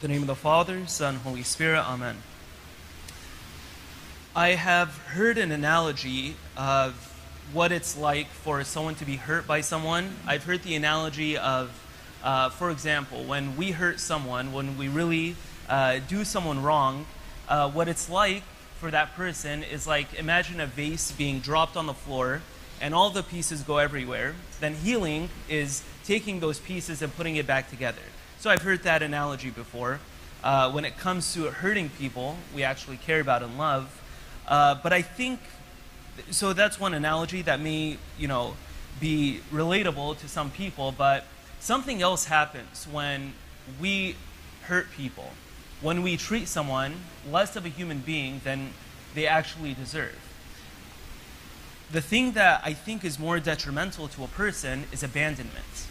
the name of the Father, Son, Holy Spirit, Amen. I have heard an analogy of what it's like for someone to be hurt by someone. I've heard the analogy of, uh, for example, when we hurt someone, when we really uh, do someone wrong, uh, what it's like for that person is like imagine a vase being dropped on the floor and all the pieces go everywhere. Then healing is taking those pieces and putting it back together. So I've heard that analogy before. Uh, when it comes to hurting people, we actually care about and love. Uh, but I think, so that's one analogy that may, you know, be relatable to some people. But something else happens when we hurt people, when we treat someone less of a human being than they actually deserve. The thing that I think is more detrimental to a person is abandonment.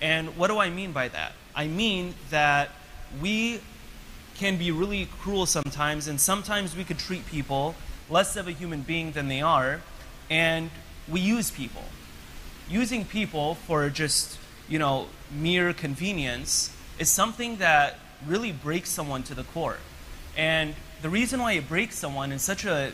And what do I mean by that? I mean that we can be really cruel sometimes, and sometimes we could treat people less of a human being than they are, and we use people. Using people for just, you know, mere convenience is something that really breaks someone to the core. And the reason why it breaks someone in such a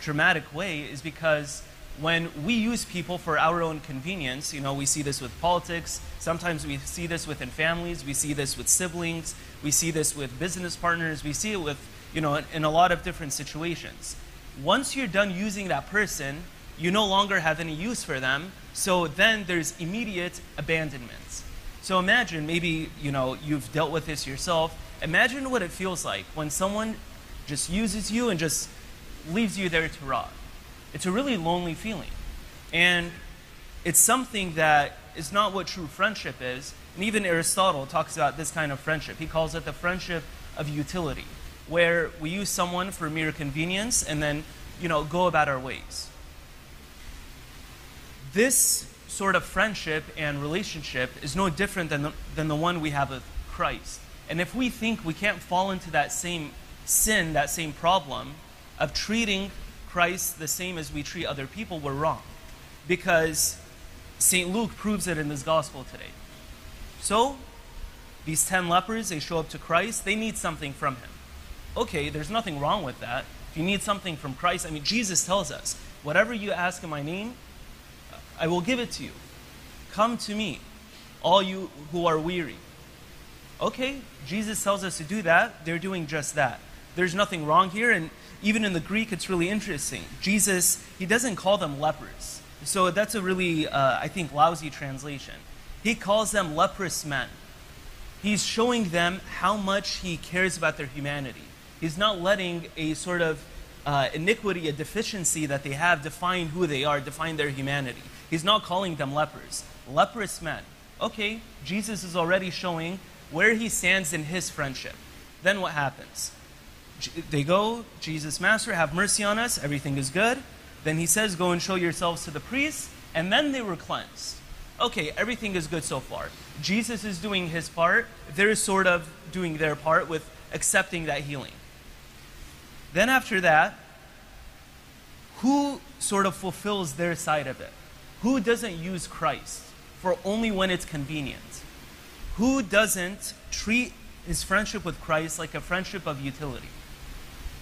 dramatic way is because when we use people for our own convenience, you know, we see this with politics, sometimes we see this within families, we see this with siblings, we see this with business partners, we see it with, you know, in, in a lot of different situations. Once you're done using that person, you no longer have any use for them, so then there's immediate abandonment. So imagine maybe, you know, you've dealt with this yourself. Imagine what it feels like when someone just uses you and just leaves you there to rot it's a really lonely feeling. And it's something that is not what true friendship is. And even Aristotle talks about this kind of friendship. He calls it the friendship of utility, where we use someone for mere convenience and then, you know, go about our ways. This sort of friendship and relationship is no different than the, than the one we have with Christ. And if we think we can't fall into that same sin, that same problem of treating Christ the same as we treat other people, we're wrong. Because St. Luke proves it in this gospel today. So, these 10 lepers, they show up to Christ, they need something from him. Okay, there's nothing wrong with that. If you need something from Christ, I mean, Jesus tells us, whatever you ask in my name, I will give it to you. Come to me, all you who are weary. Okay, Jesus tells us to do that. They're doing just that. There's nothing wrong here, and even in the Greek, it's really interesting. Jesus, he doesn't call them lepers. So that's a really, uh, I think, lousy translation. He calls them leprous men. He's showing them how much he cares about their humanity. He's not letting a sort of uh, iniquity, a deficiency that they have define who they are, define their humanity. He's not calling them lepers. Leprous men. Okay, Jesus is already showing where he stands in his friendship. Then what happens? They go, Jesus, Master, have mercy on us, everything is good. Then he says, Go and show yourselves to the priests, and then they were cleansed. Okay, everything is good so far. Jesus is doing his part, they're sort of doing their part with accepting that healing. Then after that, who sort of fulfills their side of it? Who doesn't use Christ for only when it's convenient? Who doesn't treat his friendship with Christ like a friendship of utility?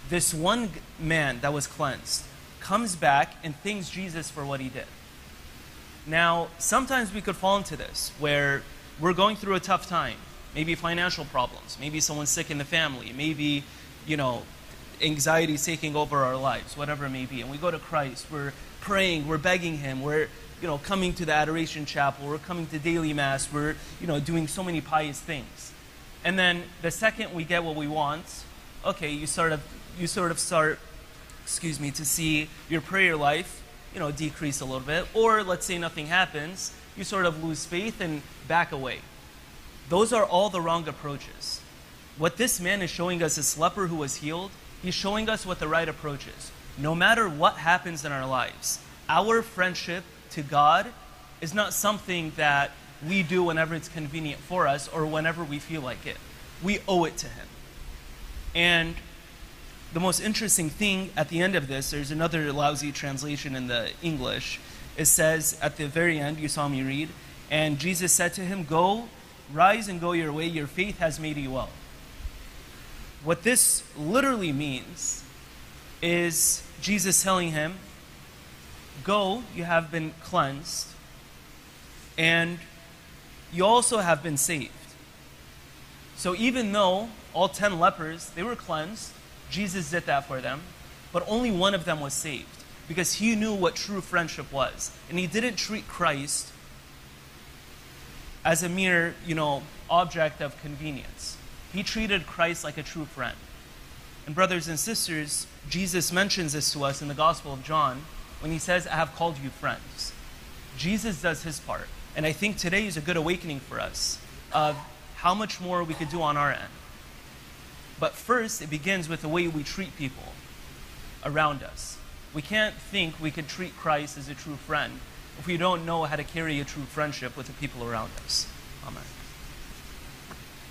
This one man that was cleansed comes back and thanks Jesus for what he did. Now, sometimes we could fall into this where we're going through a tough time, maybe financial problems, maybe someone's sick in the family, maybe, you know, anxiety is taking over our lives, whatever it may be. And we go to Christ, we're praying, we're begging him, we're you know, coming to the adoration chapel, we're coming to daily mass, we're, you know, doing so many pious things. And then the second we get what we want, okay, you sort of you sort of start, excuse me, to see your prayer life, you know, decrease a little bit. Or let's say nothing happens, you sort of lose faith and back away. Those are all the wrong approaches. What this man is showing us, this leper who was healed, he's showing us what the right approach is. No matter what happens in our lives, our friendship to God is not something that we do whenever it's convenient for us or whenever we feel like it. We owe it to Him. And the most interesting thing at the end of this, there's another lousy translation in the English. It says at the very end, you saw me read, and Jesus said to him, Go, rise and go your way, your faith has made you well. what this literally means is Jesus telling him, Go, you have been cleansed, and you also have been saved. So even though all 10 lepers, they were cleansed, Jesus did that for them, but only one of them was saved because he knew what true friendship was. And he didn't treat Christ as a mere, you know, object of convenience. He treated Christ like a true friend. And brothers and sisters, Jesus mentions this to us in the Gospel of John when he says, I have called you friends. Jesus does his part. And I think today is a good awakening for us of how much more we could do on our end. But first, it begins with the way we treat people around us. We can't think we can treat Christ as a true friend if we don't know how to carry a true friendship with the people around us. Amen.